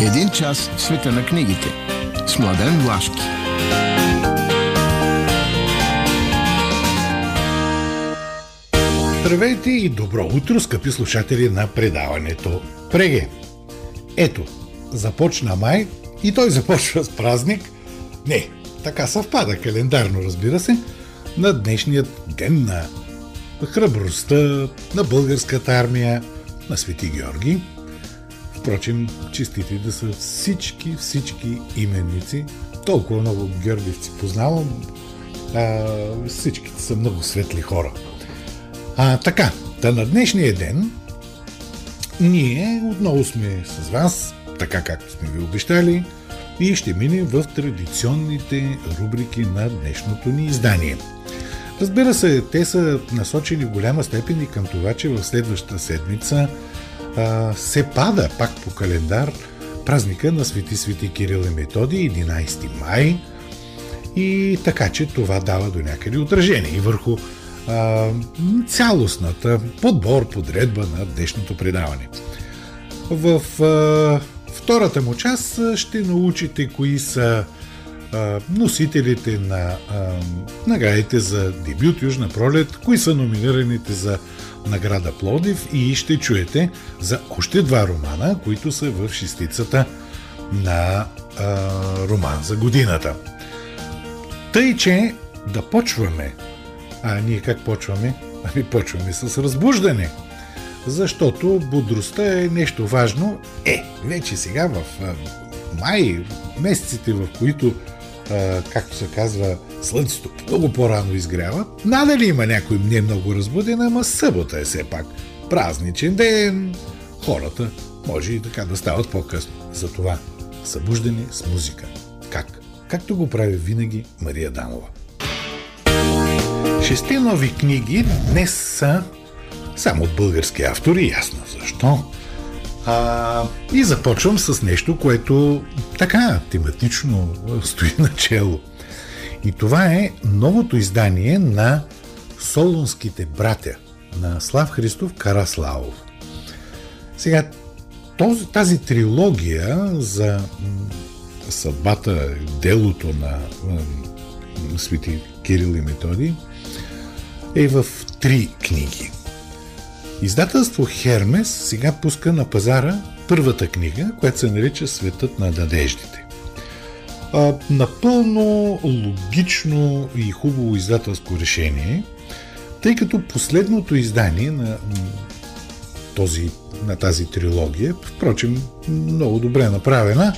Един час в света на книгите с Младен Влашки. Здравейте и добро утро, скъпи слушатели на предаването Преге. Ето, започна май и той започва с празник. Не, така съвпада календарно, разбира се, на днешният ден на храбростта на българската армия на Свети Георги. Впрочем, честити да са всички, всички именници. Толкова много георгиевци познавам. А, всичките са много светли хора. А, така, да на днешния ден ние отново сме с вас, така както сме ви обещали, и ще минем в традиционните рубрики на днешното ни издание. Разбира се, те са насочени в голяма степен и към това, че в следващата седмица а, се пада пак по календар празника на Свети Свети Кирил и Методи, 11 май, и така, че това дава до някъде отражение и върху а, цялостната подбор, подредба на днешното предаване. В а, втората му част ще научите кои са носителите на а, наградите за дебют Южна пролет, кои са номинираните за награда Плодив и ще чуете за още два романа, които са в шестицата на а, роман за годината. Тъй, че да почваме. А ние как почваме? Ами почваме с разбуждане. Защото бодростта е нещо важно. Е, вече сега в май, месеците в които както се казва, слънцето много по-рано изгрява. Надали има някой не много разбуден, ама събота е все пак. Празничен ден. Хората може и така да стават по-късно. Затова събуждане с музика. Как? Както го прави винаги Мария Данова. Шесте нови книги днес са само от български автори, ясно защо. А, и започвам с нещо, което така тематично стои начало. И това е новото издание на Солунските братя на Слав Христов Караславов. Сега, този, тази трилогия за съдбата, делото на свети Кирил и Методи е в три книги – Издателство Хермес сега пуска на пазара първата книга, която се нарича Светът на надеждите. А, напълно логично и хубаво издателско решение, тъй като последното издание на, този, на тази трилогия, впрочем много добре направена,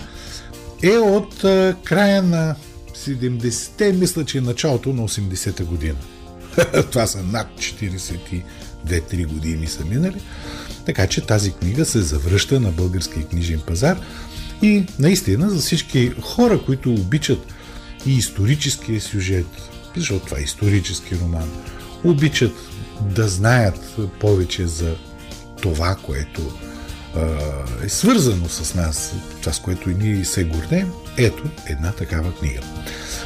е от а, края на 70-те, мисля, че е началото на 80-та година. Това са над 40 2-3 години са минали. Така че тази книга се завръща на българския книжен пазар и наистина за всички хора, които обичат и историческия сюжет, защото това е исторически роман, обичат да знаят повече за това, което е свързано с нас, това с което и ние се гордеем, ето една такава книга.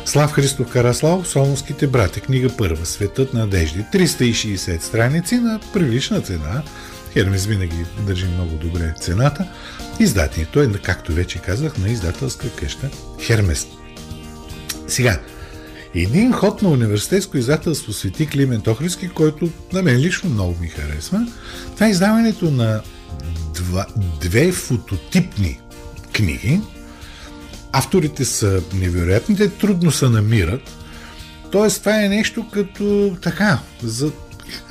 Слав Христов Караслав, Солонските брати, книга първа, Светът на надежди, 360 страници на прилична цена. Хермес винаги държи много добре цената. Издателето е, както вече казах, на издателска къща Хермес. Сега, един ход на университетско издателство Свети Климент Охриски, който на мен лично много ми харесва, това е издаването на два, две фототипни книги, Авторите са невероятни, те трудно се намират. Тоест, това е нещо като така, за,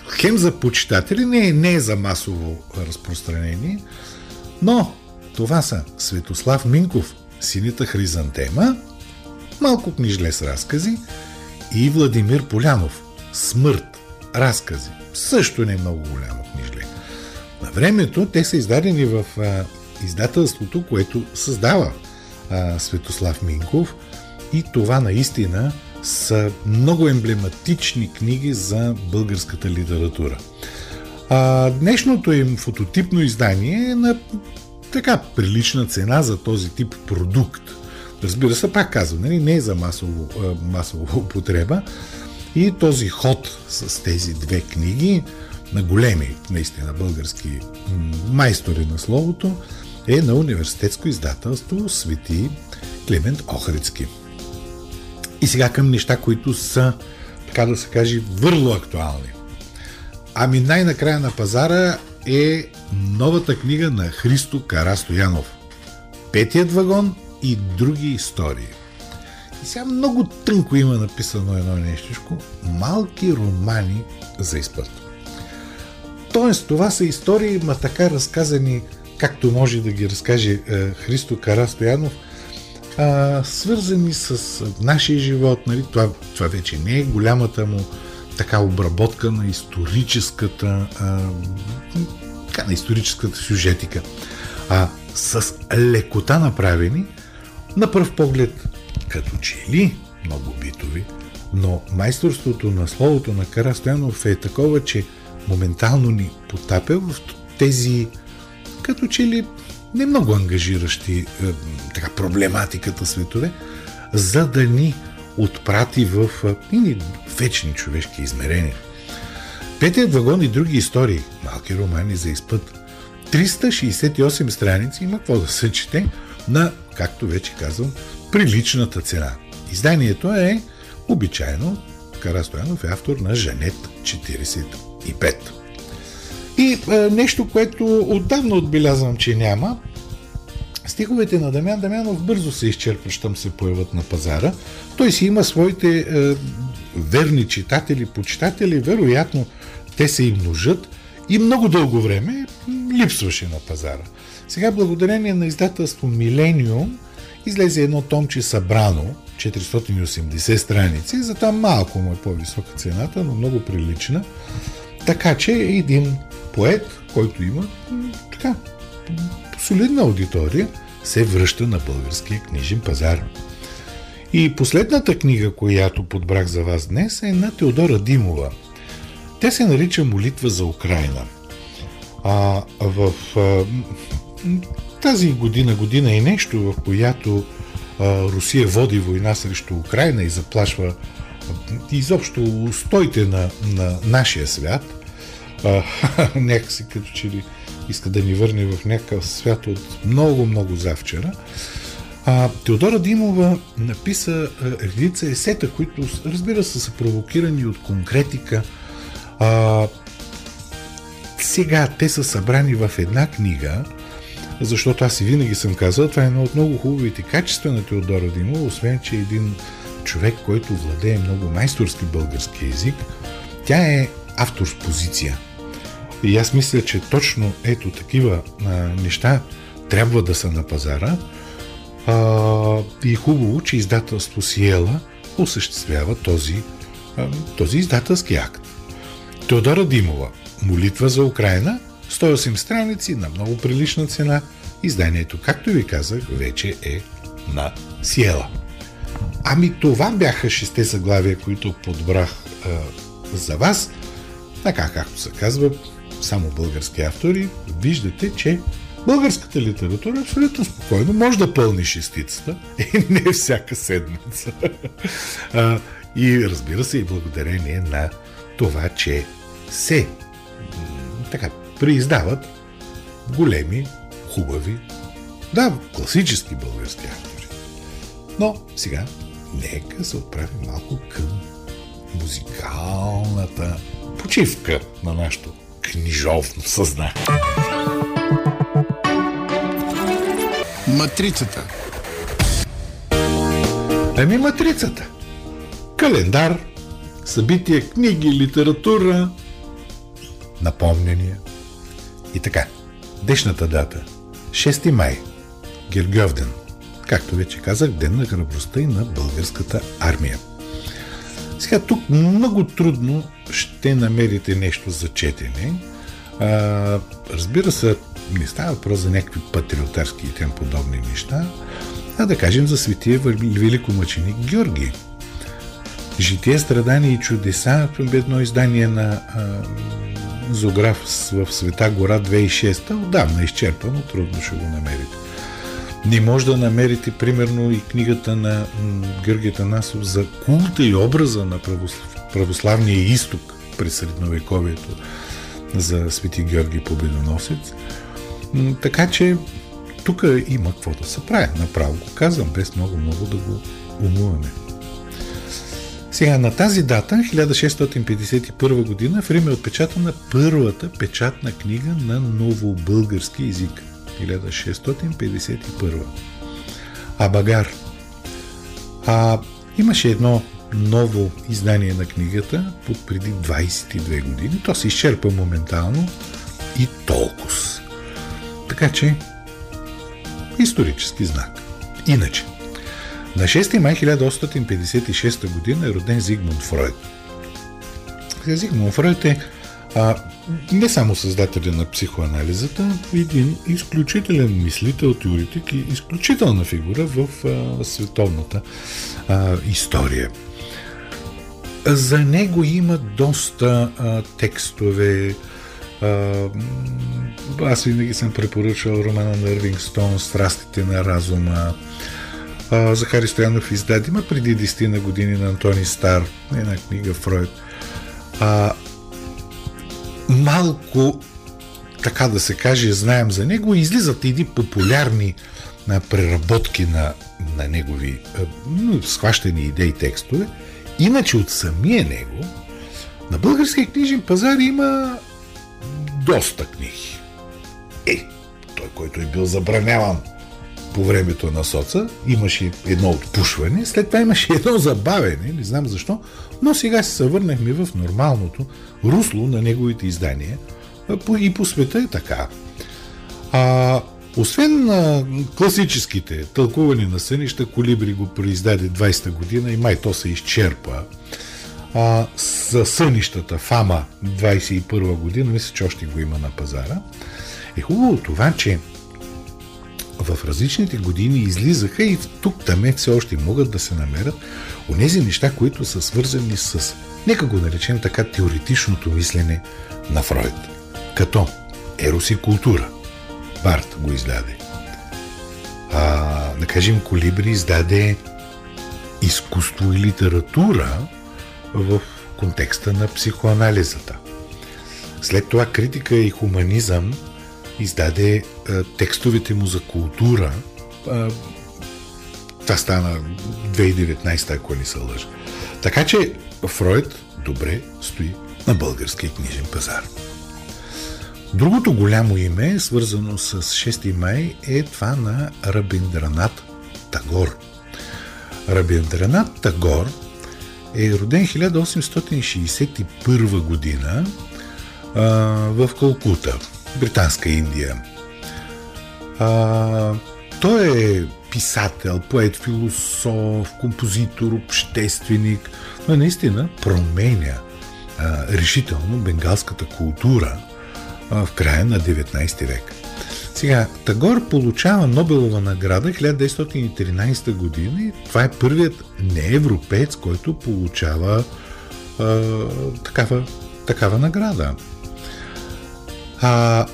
хем за почитатели, не, не е за масово разпространение, но това са Светослав Минков, Синита хризантема, малко книжле с разкази и Владимир Полянов, Смърт, разкази. Също не е много голямо книжле. На времето те са издадени в издателството, което създава Светослав Минков. И това наистина са много емблематични книги за българската литература. А, днешното им фототипно издание е на така прилична цена за този тип продукт. Разбира се, пак казвам, нали, не е за масово, масово употреба. И този ход с тези две книги на големи, наистина български майстори на словото, е на университетско издателство Свети Климент Охридски. И сега към неща, които са, така да се каже, върло актуални. Ами най-накрая на пазара е новата книга на Христо Карастоянов. Петият вагон и други истории. И сега много тънко има написано едно нещичко. Малки романи за изпът. Тоест, това са истории, ма така разказани, както може да ги разкаже е, Христо Карастоянов, а, свързани с нашия живот. Нали? Това, това вече не е голямата му така обработка на историческата а, така, на историческата сюжетика, а с лекота направени, на пръв поглед като че ли много битови, но майсторството на словото на Кара Стоянов е такова, че моментално ни потапя в тези като че ли не много ангажиращи е, така, проблематиката светове, за да ни отпрати в е, вечни човешки измерения. Петият вагон и други истории, малки романи за изпът, 368 страници има какво да се чете на, както вече казвам, приличната цена. Изданието е обичайно, Карастоянов е автор на Жанет 45. И е, нещо, което отдавна отбелязвам, че няма, стиховете на Дамян Дамянов бързо се изчерпват, щом се появят на пазара. Той си има своите е, верни читатели, почитатели, вероятно те се и множат и много дълго време липсваше на пазара. Сега, благодарение на издателство Милениум, излезе едно томче събрано, 480 страници, за там малко му е по-висока цената, но много прилична. Така че един поет, който има така солидна аудитория, се връща на българския книжен пазар. И последната книга, която подбрах за вас днес е на Теодора Димова. Тя се нарича Молитва за Украина. А в а, тази година, година и нещо, в която а, Русия води война срещу Украина и заплашва изобщо устойте на, на нашия свят, някакси като че ли иска да ни върне в някакъв свят от много-много завчера, а, Теодора Димова написа редица есета, които разбира се са провокирани от конкретика. А, сега те са събрани в една книга, защото аз и винаги съм казал, това е едно от много хубавите качества на Теодора Димова, освен че е един човек, който владее много майсторски български язик, тя е автор с позиция. И аз мисля, че точно ето такива а, неща трябва да са на пазара, а, и хубаво, че издателство Сиела осъществява този, а, този издателски акт. Теодора Димова Молитва за Украина 108 страници на много прилична цена. Изданието, както ви казах, вече е на Сиела. Ами това бяха шесте заглавия, които подбрах а, за вас. Така както се казва, само български автори. Виждате, че Българската литература абсолютно спокойно може да пълни шестицата и не всяка седмица. И разбира се и благодарение на това, че се така преиздават големи, хубави, да, класически български автори. Но сега нека се отправим малко към музикалната почивка на нашето книжовно съзнание. Матрицата. Ами матрицата. Календар, събития, книги, литература, напомнения. И така, днешната дата 6 май, Гергьовден, както вече казах, ден на храбростта и на българската армия. Сега тук много трудно ще намерите нещо за четене. А, разбира се, не става въпрос за някакви патриотарски и тем подобни неща, а да кажем за светия великомъченик Георги. Житие, страдания и чудеса, това едно издание на а, Зограф в Света гора 2006, отдавна изчерпано, трудно ще го намерите. Не може да намерите, примерно, и книгата на Георгия Танасов за култа и образа на православния изток през средновековието за Свети Георги Победоносец – така че тук има какво да се прави. Направо го казвам, без много-много да го умуваме. Сега, на тази дата, 1651 година, в Рим е отпечатана първата печатна книга на новобългарски език. 1651. Абагар. А, имаше едно ново издание на книгата под преди 22 години. То се изчерпа моментално и толкова. Така че, исторически знак. Иначе, на 6 май 1856 година е роден Зигмунд Фройд. Зигмунд Фройд е а, не само създателя на психоанализата, един изключителен мислител, теоретик и изключителна фигура в а, световната а, история. За него има доста а, текстове. А, аз винаги съм препоръчал романа на Ирвинг Стоун Страстите на разума. Захари Стоянов издаде, има преди 10 на години на Антони Стар, една книга Фройд. А, малко, така да се каже, знаем за него, излизат едни популярни на преработки на, на негови а, схващани идеи текстове. Иначе от самия него на българския книжен пазар има доста книги. Е, той, който е бил забраняван по времето на соца, имаше едно отпушване, след това имаше едно забавене, не знам защо, но сега се съвърнахме в нормалното русло на неговите издания и по света е така. А, освен на класическите тълкувани на сънища, Колибри го произдаде 20-та година и май то се изчерпа. А, за сънищата Фама 21 година, мисля, че още го има на пазара. Е хубаво това, че в различните години излизаха и тук таме все още могат да се намерят онези неща, които са свързани с, нека го наречем така, теоретичното мислене на Фройд. Като ерос и култура. Барт го издаде. А, да кажем, Колибри издаде изкуство и литература в контекста на психоанализата. След това критика и хуманизъм издаде а, текстовете му за култура. А, това стана 2019, ако не се лъжа. Така че Фройд добре стои на българския книжен пазар. Другото голямо име, свързано с 6 май, е това на Рабиндранат Тагор. Рабиндранат Тагор е роден 1861 година а, в Калкута, Британска Индия. А, той е писател, поет, философ, композитор, общественик, но наистина променя а, решително бенгалската култура а, в края на 19 век. Сега, Тагор получава Нобелова награда 1913 година и това е първият неевропеец, който получава а, такава, такава награда. А,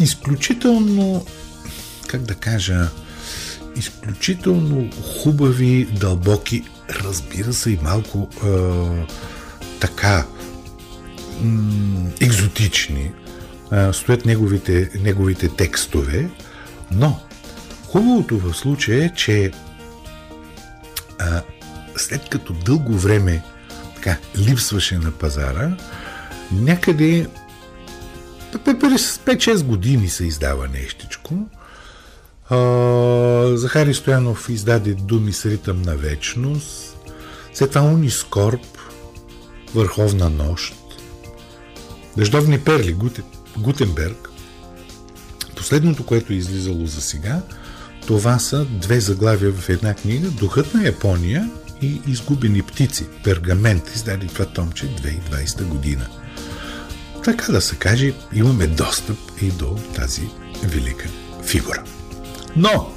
изключително, как да кажа, изключително хубави, дълбоки, разбира се и малко а, така екзотични а, стоят неговите, неговите текстове, но хубавото в случая е, че а, след като дълго време така, липсваше на пазара, някъде 5-6 години се издава нещичко. Захари Стоянов издаде думи с ритъм на вечност. След това Унискорб, Върховна нощ, Дъждовни перли, Гутенберг. Последното, което е излизало за сега, това са две заглавия в една книга Духът на Япония и Изгубени птици. Пергамент издаде това томче 2020 година така да се каже, имаме достъп и до тази велика фигура. Но,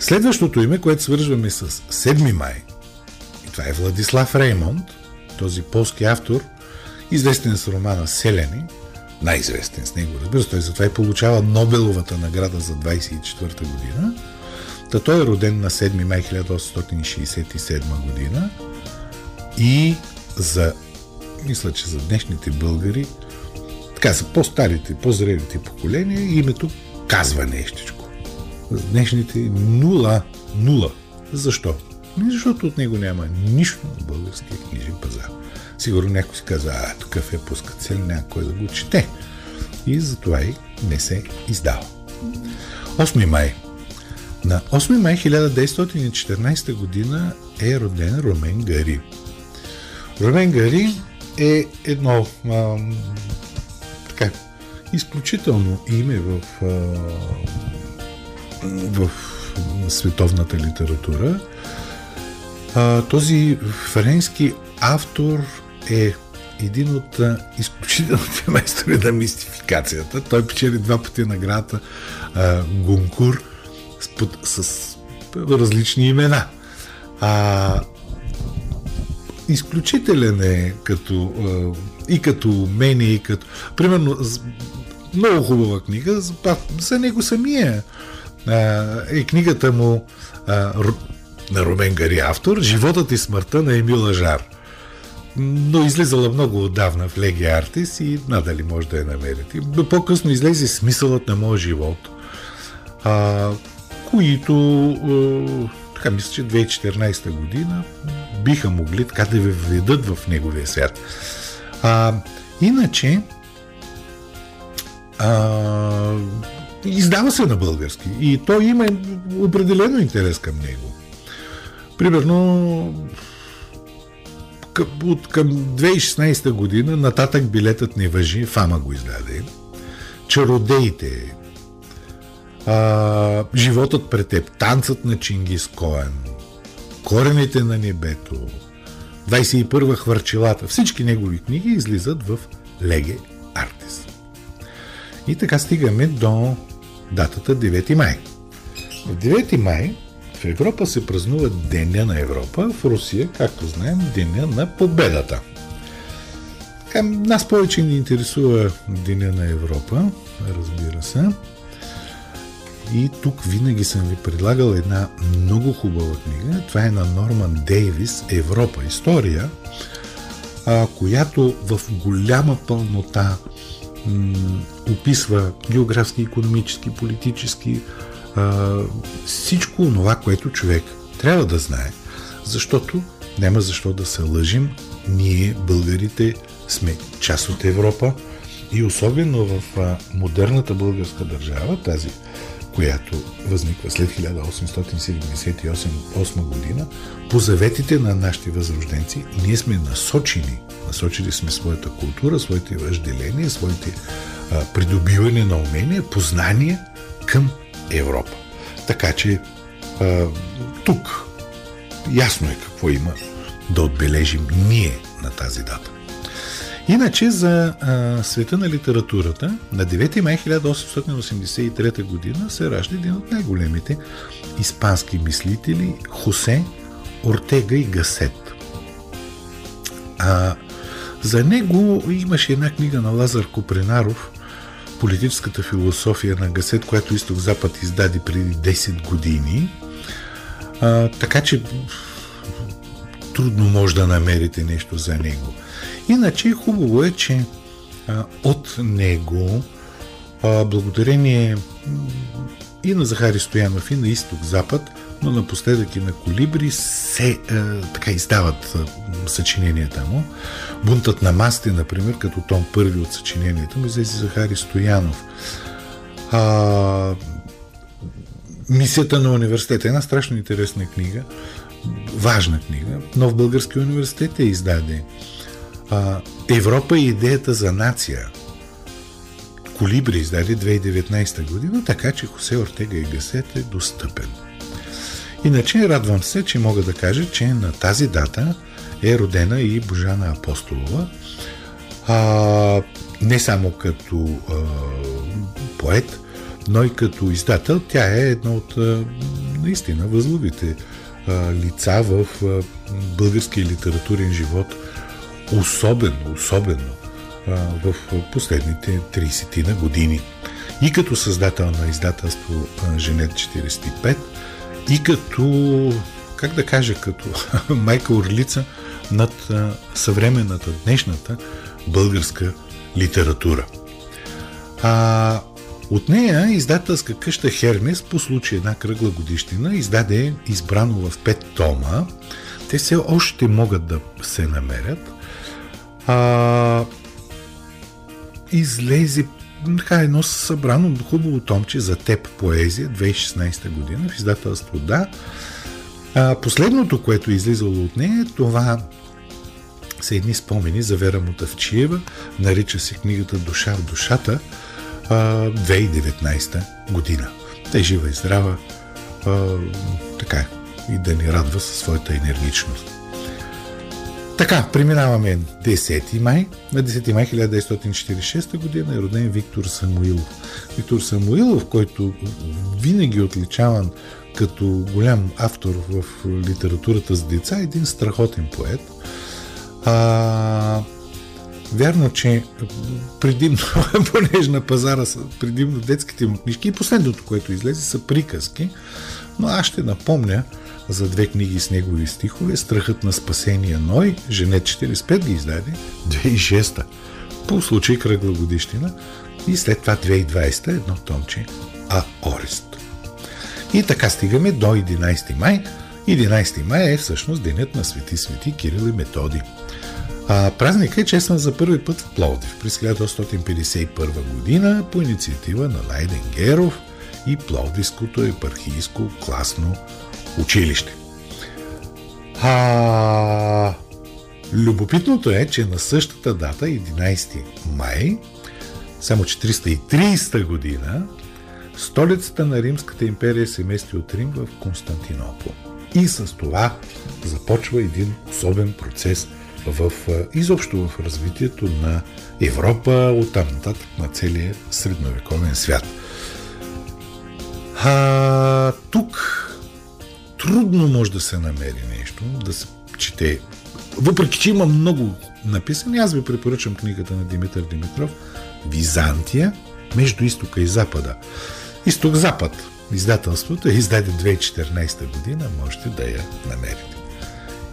следващото име, което свързваме с 7 май, и това е Владислав Реймонд, този полски автор, известен с романа Селени, най-известен с него, разбира се, той затова и получава Нобеловата награда за 24-та година. Та той е роден на 7 май 1867 година и за, мисля, че за днешните българи така са по-старите, по-зрелите поколения, името казва нещичко. Днешните нула, нула. Защо? Не защото от него няма нищо на българския книжен пазар. Сигурно някой си казва, а, тук е пускат се, някой да го чете. И затова и не се издава. 8 май. На 8 май 1914 година е роден Ромен Гари. Ромен Гари е едно а, така, изключително име в, в световната литература. Този френски автор е един от изключителните майстори на мистификацията. Той печели два пъти наградата Гункур с, с различни имена. А, изключителен е като, а, и като умение, и като... Примерно, много хубава книга, за, за него самия е книгата му на Румен Гари автор Животът и смъртта на Емил Жар но излизала много отдавна в Леги Артис и надали може да я намерите. По-късно излезе смисълът на моя живот, а, които, а, така мисля, че 2014 година биха могли така да ви введат в неговия свят. А, иначе, а, издава се на български и той има определено интерес към него. Примерно, от към 2016 година нататък билетът не въжи, Фама го издаде. Чародеите, а, животът пред теб, танцът на Чингис Коен, корените на небето, 21 хвърчилата, всички негови книги излизат в Леге Артис. И така стигаме до датата 9 май. В 9 май в Европа се празнува Деня на Европа, в Русия, както знаем, Деня на победата. Нас повече ни интересува Деня на Европа, разбира се. И тук винаги съм ви предлагал една много хубава книга. Това е на Норман Дейвис Европа. История, която в голяма пълнота описва географски, економически, политически, всичко това, което човек трябва да знае, защото няма защо да се лъжим. Ние, българите, сме част от Европа и особено в модерната българска държава, тази, която възниква след 1878 година, по заветите на нашите възрожденци, ние сме насочени, насочили сме своята култура, своите въжделения, своите а, придобиване на умения, познания към Европа. Така че а, тук ясно е какво има да отбележим ние на тази дата. Иначе за а, света на литературата на 9 май 1883 година се ражда един от най-големите испански мислители Хосе Ортега и Гасет. А, за него имаше една книга на Лазар Копренаров политическата философия на Гасет, която Изток-Запад издаде преди 10 години. А, така че трудно може да намерите нещо за него. Иначе хубаво е, че а, от него, а, благодарение и на Захари Стоянов, и на Изток-Запад, но напоследък и на Колибри се а, така издават а, съчиненията му. Бунтът на масти, например, като том първи от съчиненията му, излезе Захари Стоянов. А, Мисията на университета. Една страшно интересна книга, важна книга. Нов български университет е издаде. А, Европа и идеята за нация. Колибри издаде 2019 година, така че Хосе Ортега и Гасет е достъпен. Иначе радвам се, че мога да кажа, че на тази дата е родена и Божана Апостолова. А, не само като а, поет, но и като издател. Тя е една от а, наистина възловите а, лица в а, българския литературен живот, особено, особено в последните 30 на години. И като създател на издателство Женет 45, и като, как да кажа, като майка Орлица над съвременната, днешната българска литература. А, От нея издателска къща Хермес по случай една кръгла годишнина издаде избрано в пет тома. Те все още могат да се намерят. А, излезе така едно събрано хубаво томче за теб поезия 2016 година в издателство Да. А, последното, което е излизало от нея, това са едни спомени за Вера Мутавчиева, нарича се книгата Душа в душата, 2019 година. Те жива и здрава, а, така и да ни радва със своята енергичност. Така, преминаваме 10 май. На 10 май 1946 година е роден Виктор Самуилов. Виктор Самуилов, който винаги е отличаван като голям автор в литературата за деца, е един страхотен поет. А, Вярно, че предимно, понеже на пазара са предимно детските му книжки и последното, което излезе, са приказки, но аз ще напомня за две книги с негови стихове Страхът на спасение Ной, Жене 45 ги издаде, 2006 по случай кръгла годишнина и след това 2020 едно томче А Орест. И така стигаме до 11 май. 11 май е всъщност денят на Свети Свети Кирил и Методи. А, празникът е честван за първи път в Пловдив през 1851 година по инициатива на Найден Геров и Пловдивското епархийско класно училище. А, любопитното е, че на същата дата, 11 май, само 430 година, столицата на Римската империя се мести от Рим в Константинопол. И с това започва един особен процес в, изобщо в развитието на Европа, оттам нататък на целия средновековен свят. А, тук трудно може да се намери нещо, да се чете. Въпреки, че има много написани, аз ви препоръчам книгата на Димитър Димитров Византия между изтока и запада. Изток-запад. Издателството е издаде 2014 година, можете да я намерите.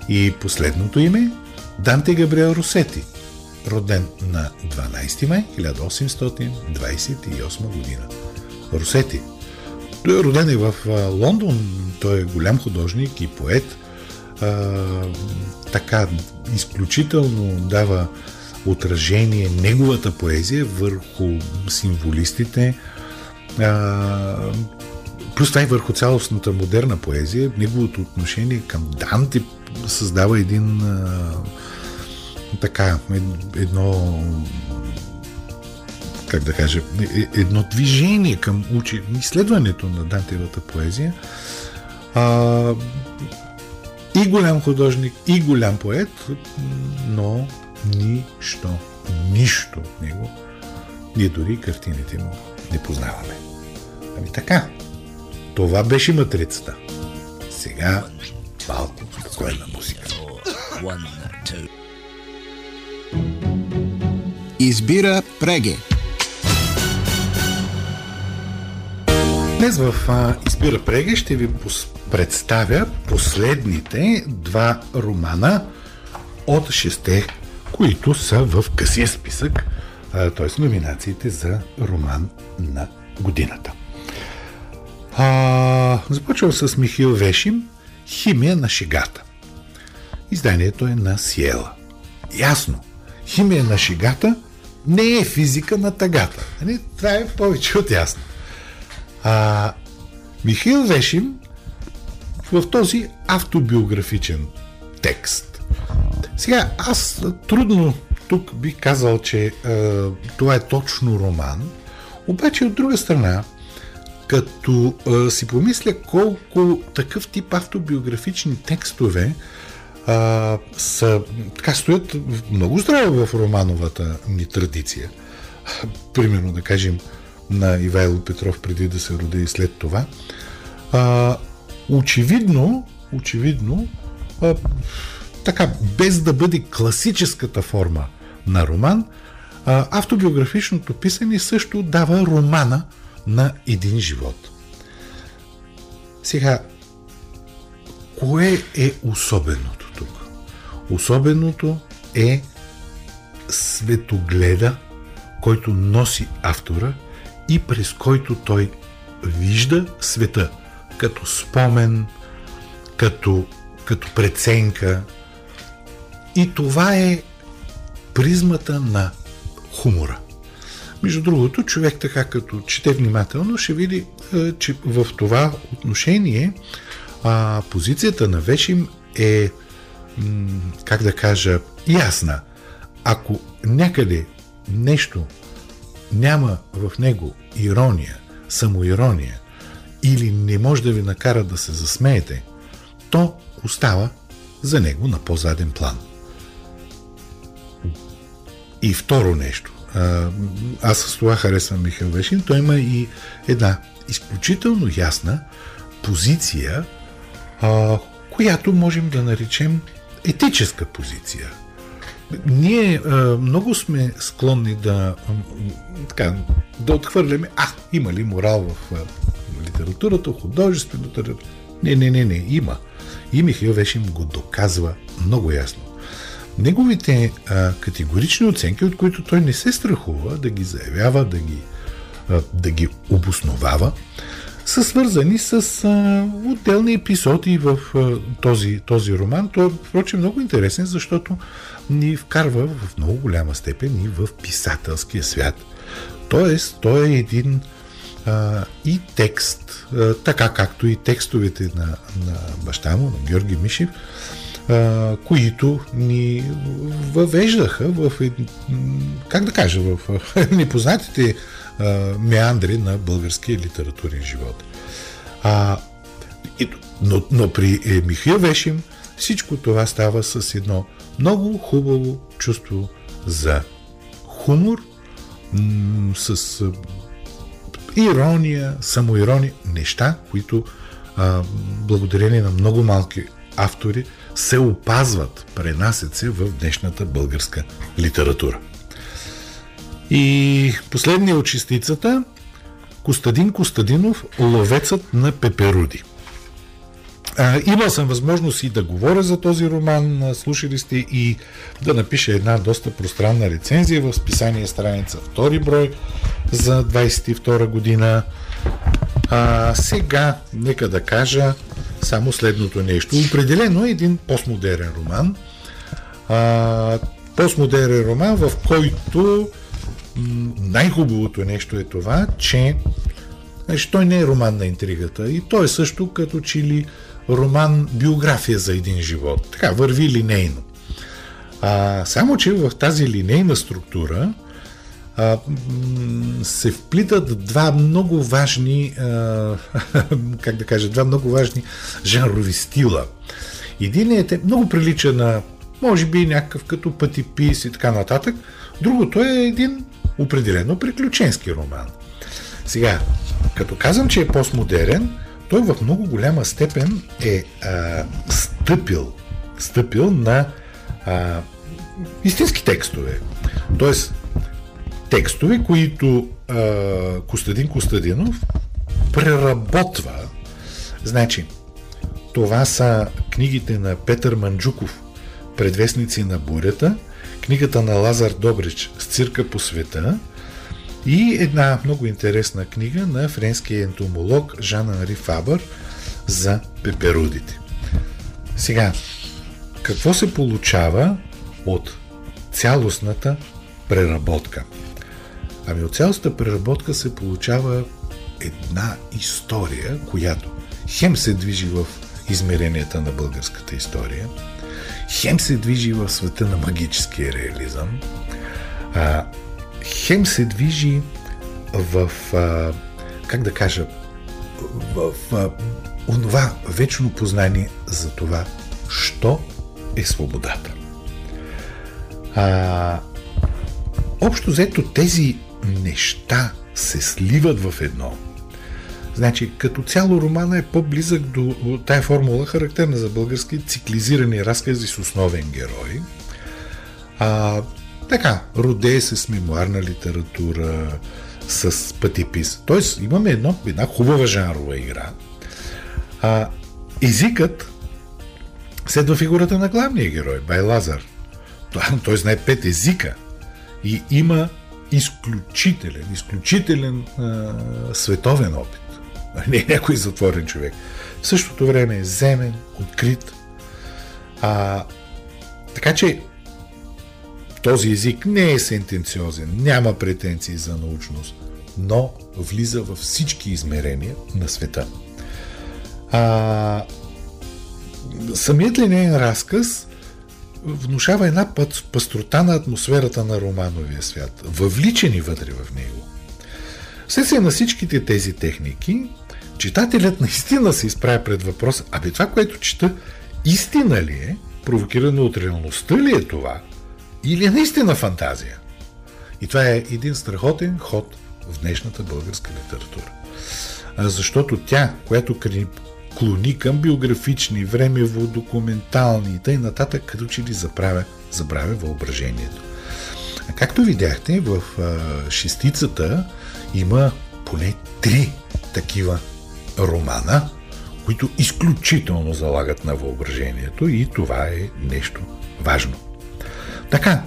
И последното име Данте Габриел Русети, роден на 12 май 1828 година. Русети. Той е роден и в Лондон. Той е голям художник и поет. А, така изключително дава отражение неговата поезия върху символистите, а, плюс това и върху цялостната модерна поезия, неговото отношение към Данте създава един а, така, едно как да кажа, е, е, едно движение към учи, изследването на Дантевата поезия. А, и голям художник, и голям поет, но нищо, нищо от него, ние дори картините му не познаваме. Ами така, това беше матрицата. Сега малко спокойна музика. Избира Преге. Днес в а, Избира Преге ще ви представя последните два романа от шесте, които са в късия списък, т.е. номинациите за роман на годината. А, започвам с Михил Вешим Химия на шегата. Изданието е на Сиела. Ясно. Химия на шегата не е физика на тагата. Нали? Това е повече от ясно. А, Михаил Вешим в този автобиографичен текст. Сега, аз трудно тук бих казал, че а, това е точно роман, обаче от друга страна, като а, си помисля колко такъв тип автобиографични текстове а, са, така стоят много здраво в романовата ни традиция. Примерно, да кажем, на Ивайло Петров преди да се роди и след това. А, очевидно, очевидно, а, така, без да бъде класическата форма на роман, а, автобиографичното писане също дава романа на един живот. Сега, кое е особеното тук? Особеното е светогледа, който носи автора и през който той вижда света като спомен, като, като преценка. И това е призмата на хумора. Между другото, човек така като чете внимателно, ще види, че в това отношение а, позицията на Вешим е, как да кажа, ясна. Ако някъде нещо няма в него ирония, самоирония или не може да ви накара да се засмеете, то остава за него на по-заден план. И второ нещо. Аз с това харесвам Михаил Вешин. Той има и една изключително ясна позиция, която можем да наречем етическа позиция. Ние много сме склонни да, така, да отхвърляме, а, има ли морал в литературата, художествената. Не, не, не, не, има. И Михаил Вешин го доказва много ясно. Неговите а, категорични оценки, от които той не се страхува да ги заявява, да ги, а, да ги обосновава, са свързани с а, отделни епизоди в а, този, този роман. Той е, впрочем, много интересен, защото ни вкарва в много голяма степен и в писателския свят. Тоест, той е един а, и текст, а, така както и текстовете на, на баща му, на Георги Мишев, а, които ни въвеждаха в, как да кажа, в непознатите а, меандри на българския литературен живот. А, и, но, но при Михаил Вешим всичко това става с едно много хубаво чувство за хумор, м- с ирония, самоирония, неща, които а, благодарение на много малки автори се опазват, пренасят се в днешната българска литература. И последния от чистицата Костадин Костадинов Ловецът на пеперуди. Имал съм възможност и да говоря за този роман, слушали сте и да напиша една доста пространна рецензия в списание страница втори брой за 22 година. А, сега, нека да кажа само следното нещо. Определено е един постмодерен роман. А, постмодерен роман, в който най-хубавото нещо е това, че значи, той не е роман на интригата. И той е също като че ли роман биография за един живот. Така, върви линейно. А, само, че в тази линейна структура а, се вплитат два много важни, а, как да кажа, два много важни жанрови стила. Единият е много прилича на, може би, някакъв като пътипис и така нататък. Другото е един определено приключенски роман. Сега, като казвам, че е постмодерен, той в много голяма степен е а, стъпил, стъпил на а, истински текстове. Тоест, текстове, които а, Костадин Костадинов преработва. Значи, това са книгите на Петър Манджуков, Предвестници на бурята, книгата на Лазар Добрич с цирка по света и една много интересна книга на френския ентомолог Жан-Анри Фабър за пеперудите. Сега, какво се получава от цялостната преработка? Ами от цялостната преработка се получава една история, която хем се движи в измеренията на българската история, хем се движи в света на магическия реализъм, а, хем се движи в, а, как да кажа, в, в онова вечно познание за това, що е свободата. А, общо взето тези неща се сливат в едно. Значи, като цяло романа е по-близък до тая формула, характерна за български циклизирани разкази с основен герой. А, така, родее се с мемуарна литература, с пътипис. Тоест, имаме едно, една хубава жанрова игра. А, езикът следва фигурата на главния герой, Бай Лазар. Той знае пет езика и има изключителен, изключителен а, световен опит. Не е някой затворен човек. В същото време е земен, открит. А, така че този език не е сентенциозен, няма претенции за научност, но влиза във всички измерения на света. А, самият линейен разказ внушава една път пастрота на атмосферата на романовия свят, въвличени вътре в него. Следствие на всичките тези техники, читателят наистина се изправя пред въпрос, абе това, което чета, истина ли е, провокирано от реалността ли е това, или е наистина фантазия? И това е един страхотен ход в днешната българска литература. Защото тя, която клони към биографични, времево, документални и тъй нататък, като че ли забравя, забравя въображението. А както видяхте, в а, шестицата има поне три такива романа, които изключително залагат на въображението и това е нещо важно. Така,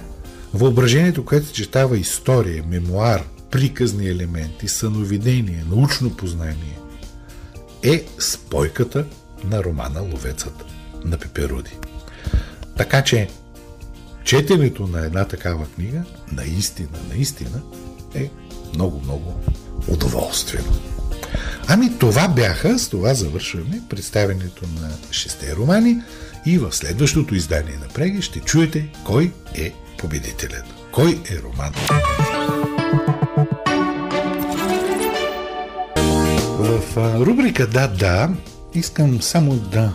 въображението, което съчетава история, мемуар, приказни елементи, съновидение, научно познание, е спойката на романа Ловецът на Пеперуди. Така че, четенето на една такава книга, наистина, наистина, е много-много удоволствено. Ами това бяха, с това завършваме представянето на шесте романи и в следващото издание на Преги ще чуете кой е победителят. Кой е роман? В рубрика Да, да, искам само да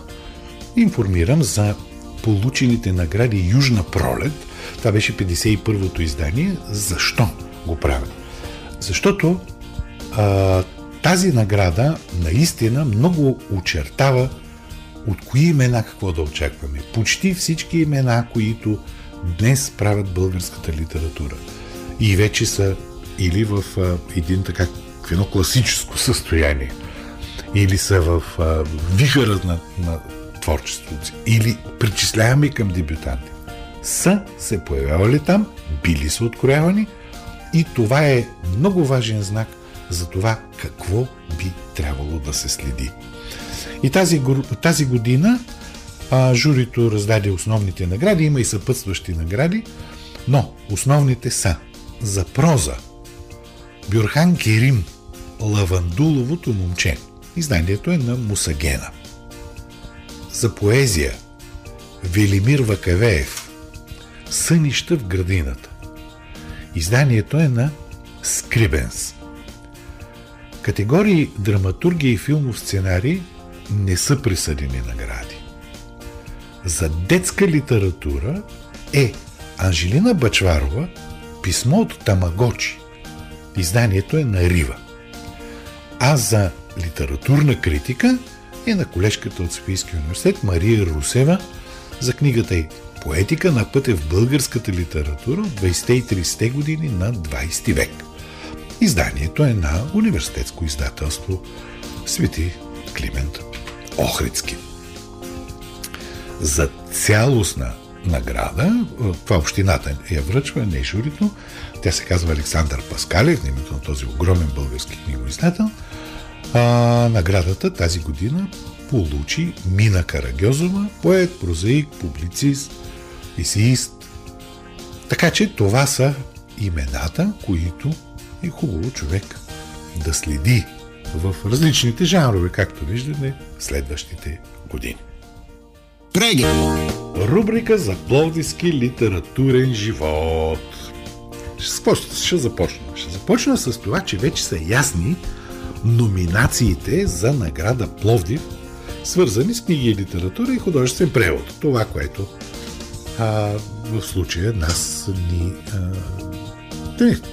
информирам за получените награди Южна пролет. Това беше 51-то издание. Защо го правя? Защото а, тази награда наистина много очертава от кои имена какво да очакваме. Почти всички имена, които днес правят българската литература. И вече са или в а, един така в едно класическо състояние, или са в а, вихъра на, на творчеството или причисляваме към дебютанти, са се появявали там, били са откроявани и това е много важен знак за това какво би трябвало да се следи. И тази, тази година а, журито раздаде основните награди, има и съпътстващи награди, но основните са за проза Бюрхан Керим Лавандуловото момче. Изданието е на Мусагена. За поезия Велимир Вакавеев Сънища в градината. Изданието е на Скрибенс. Категории драматургия и филмов сценарий не са присъдени награди. За детска литература е Анжелина Бачварова Писмо от Тамагочи. Изданието е на Рива а за литературна критика е на колежката от Софийския университет Мария Русева за книгата й Поетика на пътя в българската литература от 20 и 30 години на 20 век. Изданието е на университетско издателство Свети Климент Охридски. За цялостна награда, това общината я връчва, не е журито, тя се казва Александър Паскалев, на името на този огромен български книгоиздател – а, наградата тази година получи Мина Карагьозова, поет, прозаик, публицист, есеист. Така че това са имената, които е хубаво човек да следи в различните жанрове, както виждаме следващите години. Преги! Рубрика за пловдивски литературен живот. Ще, ще започна. Ще започна с това, че вече са ясни номинациите за награда Пловдив, свързани с книги и литература и художествен превод. Това, което а, в случая нас ни... А,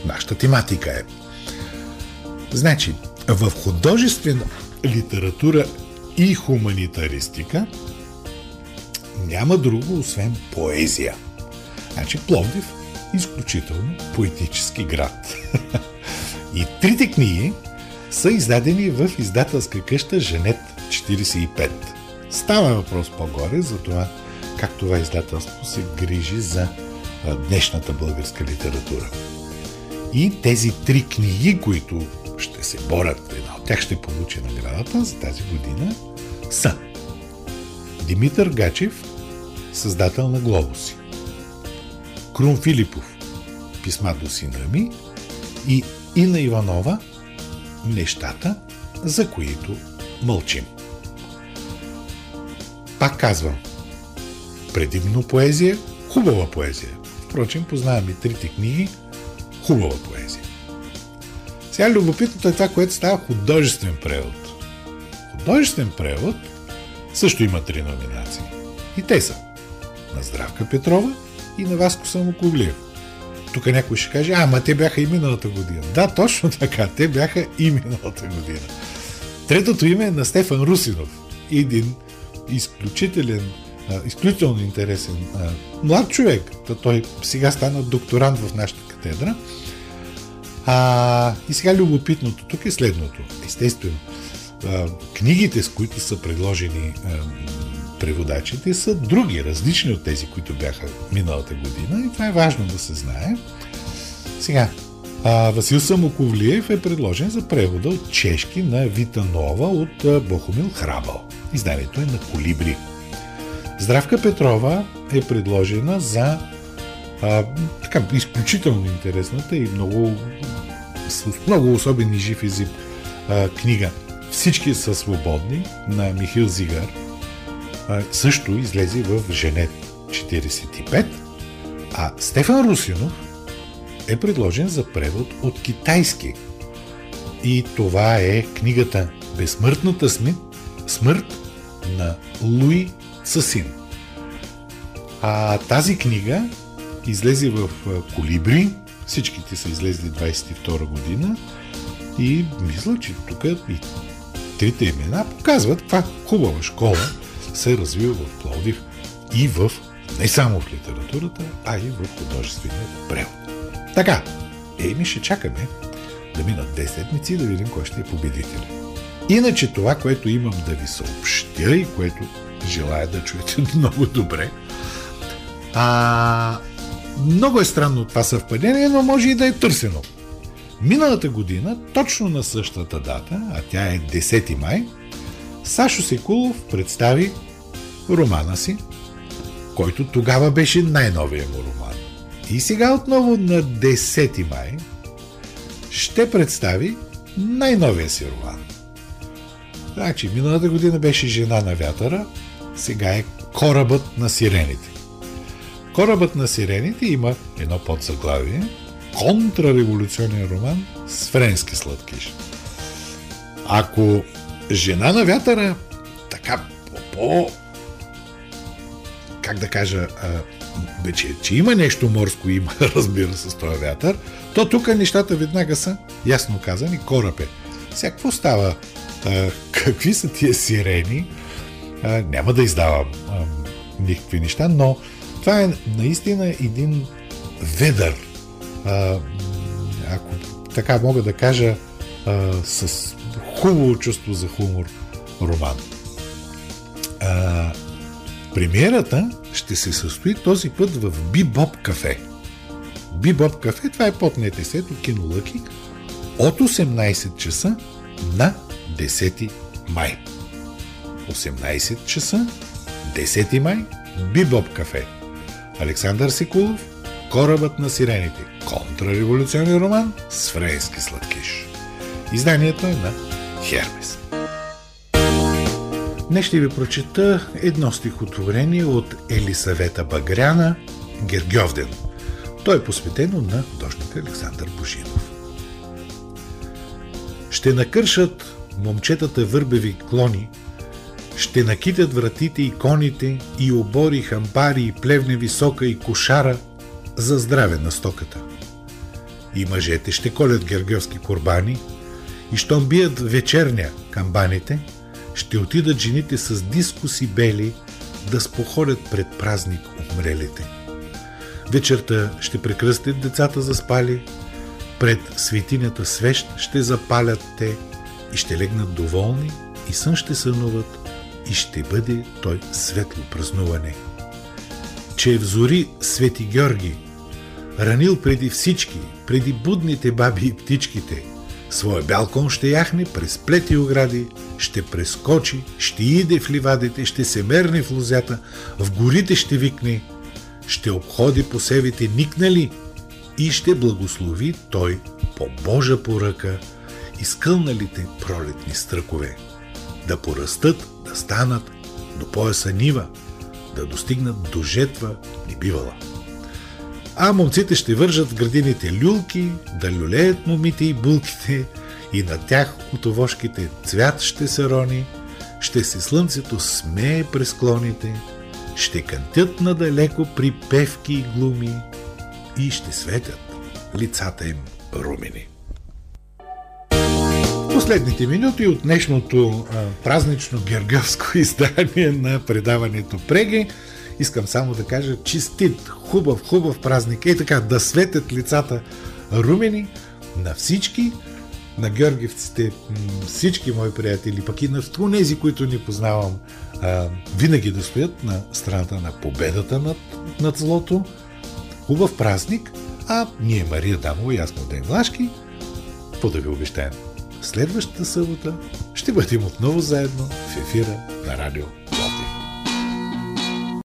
нашата тематика е. Значи, в художествена литература и хуманитаристика няма друго, освен поезия. Значи Пловдив изключително поетически град. и трите книги са издадени в издателска къща Женет 45. Става въпрос по-горе за това как това издателство се грижи за днешната българска литература. И тези три книги, които ще се борят, една от тях ще получи наградата за тази година, са Димитър Гачев, създател на Глобуси, Крум Филипов, писма до сина ми и Ина Иванова, нещата, за които мълчим. Пак казвам, предимно поезия, хубава поезия. Впрочем, познавам и трите книги, хубава поезия. Сега любопитното е това, което става художествен превод. Художествен превод също има три номинации. И те са на Здравка Петрова и на Васко Самоковлиев. Тук някой ще каже, ама те бяха и миналата година. Да, точно така, те бяха и миналата година. Третото име е на Стефан Русинов. Един изключителен, изключително интересен млад човек. Той сега стана докторант в нашата катедра. А, и сега любопитното тук е следното. Естествено, а, книгите, с които са предложени а, преводачите, са други, различни от тези, които бяха миналата година. И това е важно да се знае. Сега, а, Васил Самоковлиев е предложен за превода от чешки на Вита Нова от Бохомил Храбъл. Изданието е на Колибри. Здравка Петрова е предложена за а, така, изключително интересната и много, с много особен и жив език а, книга Всички са свободни на Михил Зигар. А, също излезе в Женет 45. А Стефан Русинов е предложен за превод от китайски. И това е книгата Безсмъртната смърт на Луи Сасин. А тази книга излезе в Колибри, всичките са излезли 22 година и мисля, че тук и трите имена показват каква хубава школа се развива в Пловдив и в не само в литературата, а и в художествения превод. Така, еми ще чакаме да минат 10 седмици да видим кой ще е победителя. Иначе това, което имам да ви съобщя и което желая да чуете много добре, а, много е странно това съвпадение, но може и да е търсено. Миналата година, точно на същата дата, а тя е 10 май, Сашо Секулов представи романа си, който тогава беше най-новия му роман. И сега отново на 10 май ще представи най-новия си роман. Значи, миналата година беше Жена на вятъра, сега е Корабът на сирените. Корабът на сирените има едно подзаглавие контрареволюционен роман с френски сладкиш. Ако Жена на вятъра така по как да кажа, а, че, че има нещо морско, има, разбира се, с този вятър, то тук нещата веднага са ясно казани, кораб е. Сега какво става? А, какви са тия сирени? А, няма да издавам а, никакви неща, но това е наистина един ведър, а, ако така мога да кажа, а, с хубаво чувство за хумор роман. А, премиерата ще се състои този път в Бибоп кафе. Бибоп кафе, това е под НТС-то Кино Лъки, от 18 часа на 10 май. 18 часа, 10 май, Бибоп кафе. Александър Сикулов, Корабът на сирените. Контрареволюционен роман с френски сладкиш. Изданието е на Хермес. Днес ще ви прочета едно стихотворение от Елисавета Багряна Гергьовден. То е посветено на художника Александър Божинов. Ще накършат момчетата върбеви клони – ще накитят вратите и коните, и обори, хамбари, и плевне висока, и кошара за здраве на стоката. И мъжете ще колят гергьовски корбани, и щом бият вечерня камбаните, ще отидат жените с дискуси бели да споходят пред празник умрелите. Вечерта ще прекръстят децата за спали, пред светинята свещ ще запалят те и ще легнат доволни и сън ще сънуват и ще бъде той светло празнуване. Че в зори Свети Георги ранил преди всички, преди будните баби и птичките. Своя бялкон ще яхне през плети огради, ще прескочи, ще иде в ливадите, ще се мерне в лозята, в горите ще викне, ще обходи посевите никнали и ще благослови той по Божа поръка изкълналите пролетни стръкове. Да порастат, да станат до пояса нива, да достигнат до жетва ни бивала. А момците ще вържат в градините люлки, да люлеят момите и булките, и на тях от овошките цвят ще се рони, ще се слънцето смее през клоните, ще кантят надалеко при певки и глуми и ще светят лицата им румени. Последните минути от днешното а, празнично гергавско издание на предаването Преги искам само да кажа чистит, хубав, хубав празник. Ей така, да светят лицата румени на всички, на георгиевците, всички мои приятели, пък и на тези, които ни познавам, а, винаги да стоят на страната на победата над, над злото. Хубав празник, а ние, Мария Дамова и аз, Младен Влашки, по да ви обещаем, следващата събота ще бъдем отново заедно в ефира на радио